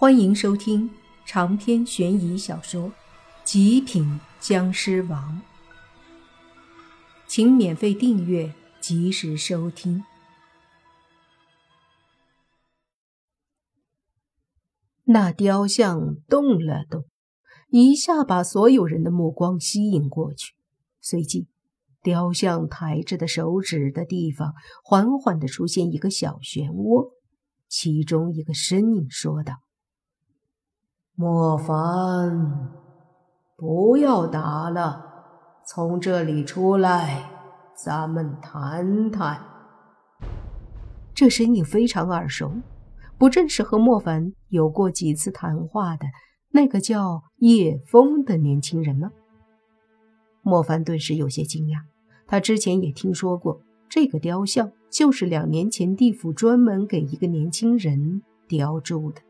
欢迎收听长篇悬疑小说《极品僵尸王》，请免费订阅，及时收听。那雕像动了动，一下把所有人的目光吸引过去。随即，雕像抬着的手指的地方缓缓的出现一个小漩涡，其中一个身影说道。莫凡，不要打了，从这里出来，咱们谈谈。这身影非常耳熟，不正是和莫凡有过几次谈话的那个叫叶枫的年轻人吗？莫凡顿时有些惊讶，他之前也听说过，这个雕像就是两年前地府专门给一个年轻人雕铸的。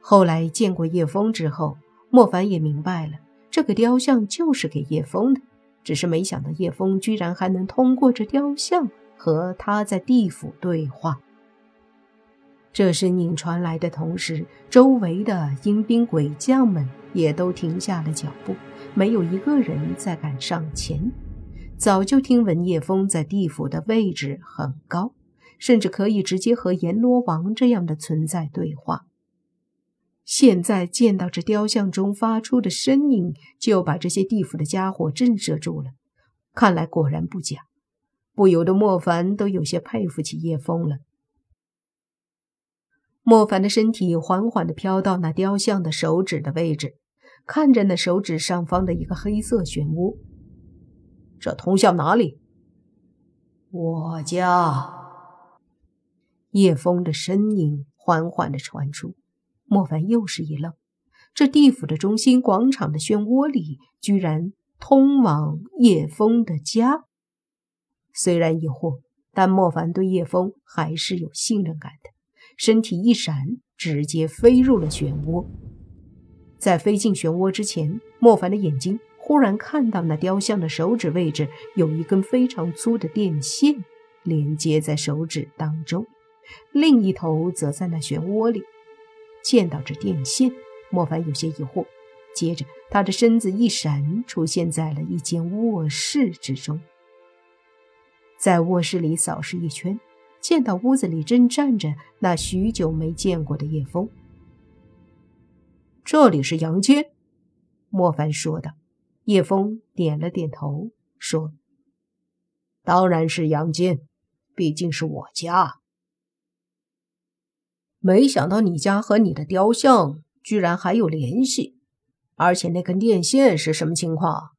后来见过叶枫之后，莫凡也明白了，这个雕像就是给叶枫的。只是没想到叶枫居然还能通过这雕像和他在地府对话。这声音传来的同时，周围的阴兵鬼将们也都停下了脚步，没有一个人再敢上前。早就听闻叶枫在地府的位置很高，甚至可以直接和阎罗王这样的存在对话。现在见到这雕像中发出的声音，就把这些地府的家伙震慑住了。看来果然不假，不由得莫凡都有些佩服起叶枫了。莫凡的身体缓缓地飘到那雕像的手指的位置，看着那手指上方的一个黑色漩涡，这通向哪里？我家。叶枫的声音缓缓地传出。莫凡又是一愣，这地府的中心广场的漩涡里，居然通往叶枫的家。虽然疑惑，但莫凡对叶枫还是有信任感的。身体一闪，直接飞入了漩涡。在飞进漩涡之前，莫凡的眼睛忽然看到那雕像的手指位置有一根非常粗的电线连接在手指当中，另一头则在那漩涡里。见到这电线，莫凡有些疑惑。接着，他的身子一闪，出现在了一间卧室之中。在卧室里扫视一圈，见到屋子里正站着那许久没见过的叶枫。这里是阳间，莫凡说道。叶枫点了点头，说：“当然是阳间，毕竟是我家。”没想到你家和你的雕像居然还有联系，而且那根电线是什么情况？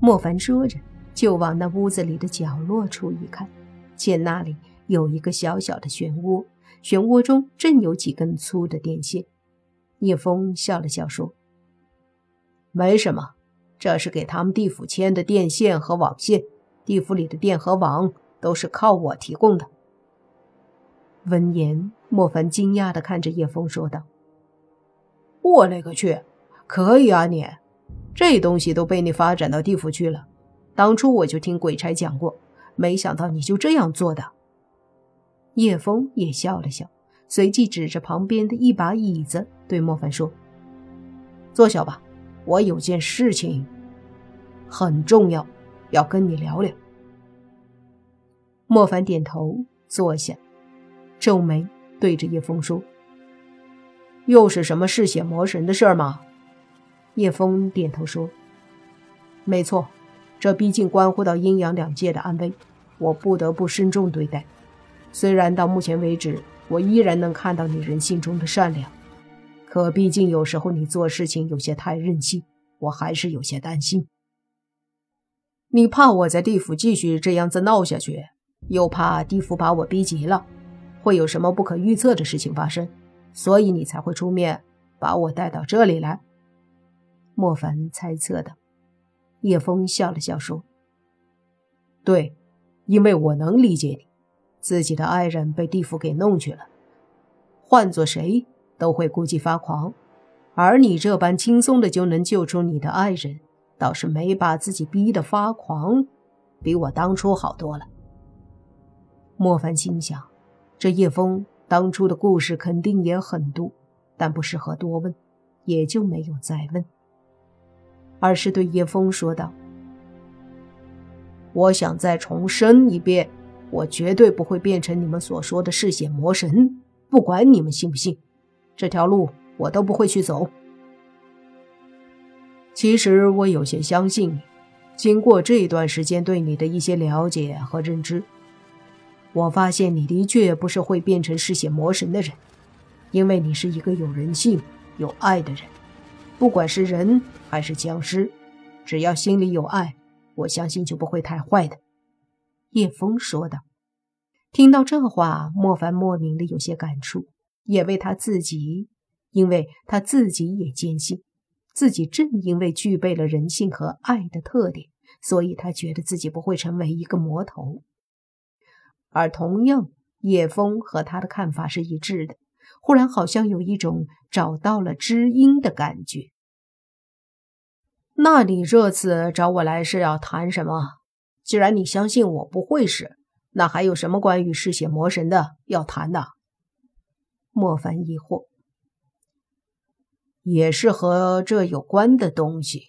莫凡说着，就往那屋子里的角落处一看，见那里有一个小小的漩涡，漩涡中正有几根粗的电线。叶枫笑了笑说：“没什么，这是给他们地府牵的电线和网线，地府里的电和网都是靠我提供的。”闻言，莫凡惊讶地看着叶枫说道：“我勒个去，可以啊你，这东西都被你发展到地府去了。当初我就听鬼差讲过，没想到你就这样做的。”叶枫也笑了笑，随即指着旁边的一把椅子对莫凡说：“坐下吧，我有件事情很重要，要跟你聊聊。”莫凡点头坐下。皱眉对着叶枫说：“又是什么嗜血魔神的事吗？”叶枫点头说：“没错，这毕竟关乎到阴阳两界的安危，我不得不慎重对待。虽然到目前为止，我依然能看到你人性中的善良，可毕竟有时候你做事情有些太任性，我还是有些担心。你怕我在地府继续这样子闹下去，又怕地府把我逼急了。”会有什么不可预测的事情发生，所以你才会出面把我带到这里来。莫凡猜测的。叶枫笑了笑说：“对，因为我能理解你，自己的爱人被地府给弄去了，换做谁都会估计发狂，而你这般轻松的就能救出你的爱人，倒是没把自己逼得发狂，比我当初好多了。”莫凡心想。这叶枫当初的故事肯定也很多，但不适合多问，也就没有再问，而是对叶枫说道：“我想再重申一遍，我绝对不会变成你们所说的嗜血魔神，不管你们信不信，这条路我都不会去走。其实我有些相信你，经过这一段时间对你的一些了解和认知。”我发现你的确不是会变成嗜血魔神的人，因为你是一个有人性、有爱的人。不管是人还是僵尸，只要心里有爱，我相信就不会太坏的。”叶枫说道。听到这话，莫凡莫名的有些感触，也为他自己，因为他自己也坚信，自己正因为具备了人性和爱的特点，所以他觉得自己不会成为一个魔头。而同样，叶枫和他的看法是一致的。忽然，好像有一种找到了知音的感觉。那你这次找我来是要谈什么？既然你相信我不会是，那还有什么关于嗜血魔神的要谈的？莫凡疑惑。也是和这有关的东西。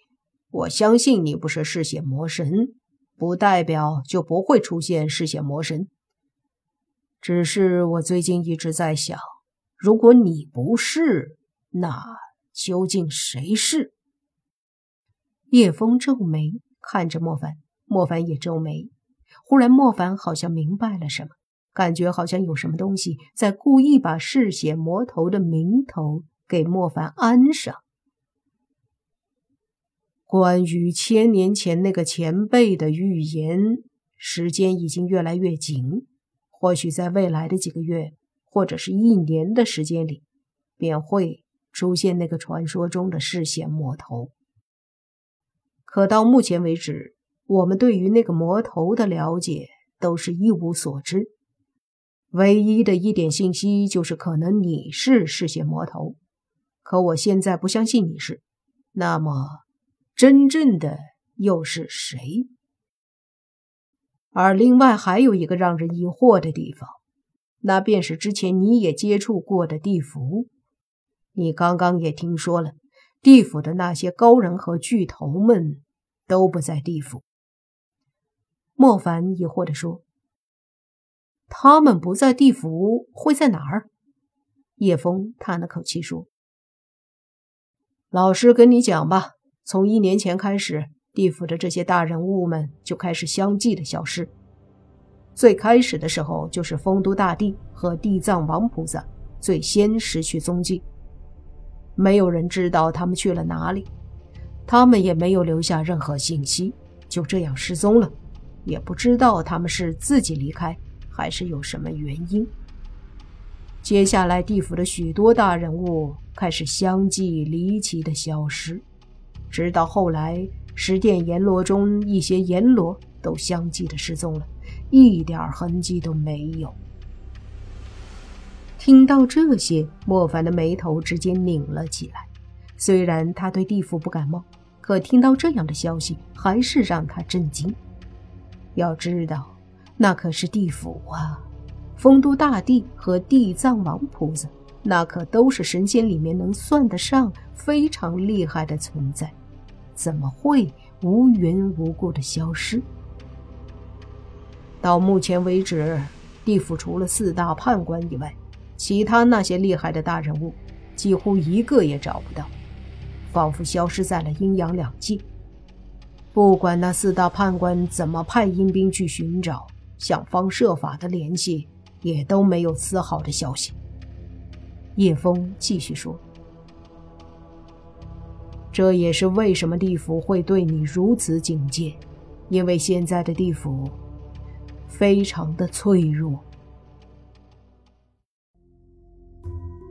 我相信你不是嗜血魔神，不代表就不会出现嗜血魔神。只是我最近一直在想，如果你不是，那究竟谁是？叶枫皱眉看着莫凡，莫凡也皱眉。忽然，莫凡好像明白了什么，感觉好像有什么东西在故意把嗜血魔头的名头给莫凡安上。关于千年前那个前辈的预言，时间已经越来越紧。或许在未来的几个月，或者是一年的时间里，便会出现那个传说中的嗜血魔头。可到目前为止，我们对于那个魔头的了解都是一无所知。唯一的一点信息就是，可能你是嗜血魔头。可我现在不相信你是。那么，真正的又是谁？而另外还有一个让人疑惑的地方，那便是之前你也接触过的地府。你刚刚也听说了，地府的那些高人和巨头们都不在地府。莫凡疑惑地说：“他们不在地府，会在哪儿？”叶枫叹了口气说：“老实跟你讲吧，从一年前开始。”地府的这些大人物们就开始相继的消失。最开始的时候，就是丰都大帝和地藏王菩萨最先失去踪迹，没有人知道他们去了哪里，他们也没有留下任何信息，就这样失踪了，也不知道他们是自己离开，还是有什么原因。接下来，地府的许多大人物开始相继离奇的消失，直到后来。十殿阎罗中，一些阎罗都相继的失踪了，一点痕迹都没有。听到这些，莫凡的眉头直接拧了起来。虽然他对地府不感冒，可听到这样的消息，还是让他震惊。要知道，那可是地府啊！丰都大帝和地藏王菩萨，那可都是神仙里面能算得上非常厉害的存在。怎么会无缘无故的消失？到目前为止，地府除了四大判官以外，其他那些厉害的大人物，几乎一个也找不到，仿佛消失在了阴阳两界。不管那四大判官怎么派阴兵去寻找，想方设法的联系，也都没有丝毫的消息。叶枫继续说。这也是为什么地府会对你如此警戒，因为现在的地府非常的脆弱。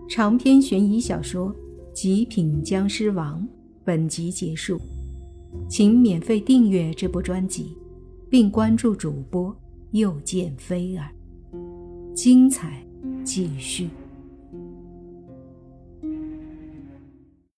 长篇悬疑小说《极品僵尸王》本集结束，请免费订阅这部专辑，并关注主播又见菲儿，精彩继续。